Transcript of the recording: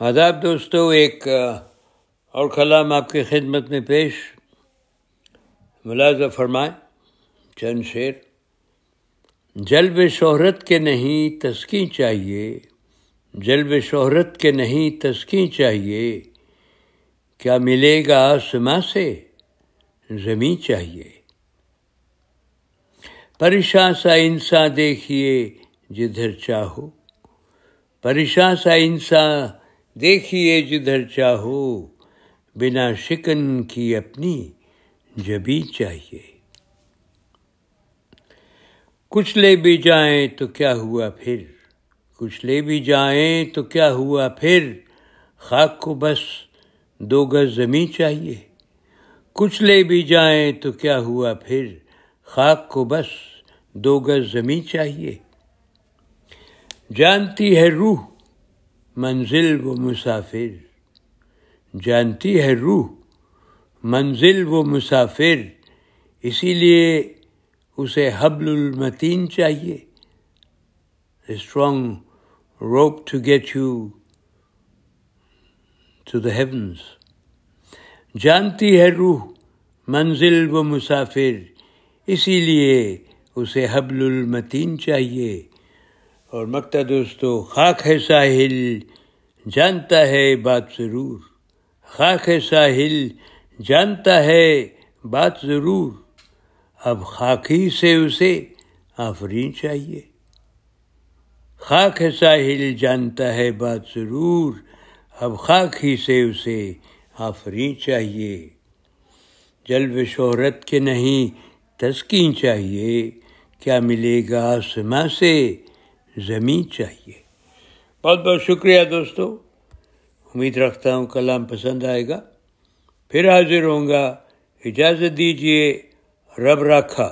آداب دوستو، ایک اور کلام آپ کی خدمت میں پیش۔ ملازہ فرمائیں چند شیر جلب شہرت کے نہیں تسکیں چاہیے، جلب شہرت کے نہیں تسکیں چاہیے۔ کیا ملے گا آسماں سے زمیں چاہیے؟ پریشان سا انسان دیکھیے جدھر چاہو۔ پریشان سا انسان دیکھیے جدھر چاہو، بنا شکن کی اپنی جبی چاہیے۔ کچھ لے بھی جائیں تو کیا ہوا پھر؟ کچھ لے بھی جائیں تو کیا ہوا پھر؟ خاک کو بس دو گز زمیں چاہیے۔ کچھ لے بھی جائیں تو کیا ہوا پھر؟ خاک کو بس دو گز زمیں چاہیے۔ جانتی ہے روح منزل و مسافر۔ جانتی ہے روح، منزل و مسافر، اسی لیے اسے حبل المتین چاہیے۔ Strong rope to get you to the heavens جانتی ہے روح، منزل و مسافر، اسی لیے اسے حبل المتین چاہیے۔ اور مکتا دوستو، خاک ہے ساحل، جانتا ہے بات ضرور۔ خاک ہے ساحل، جانتا ہے بات ضرور۔ اب خاک ہی سے اسے آفرین چاہیے۔ خاک ہے ساحل، جانتا ہے بات ضرور۔ اب خاک ہی سے اسے آفرین چاہیے۔ جلب شہرت کے نہیں تسکین چاہیے۔ کیا ملے گا آسماں سے؟ زمین چاہیے۔ بہت بہت شکریہ دوستو۔ امید رکھتا ہوں کلام پسند آئے گا۔ پھر حاضر ہوں گا۔ اجازت دیجیے رب رکھا۔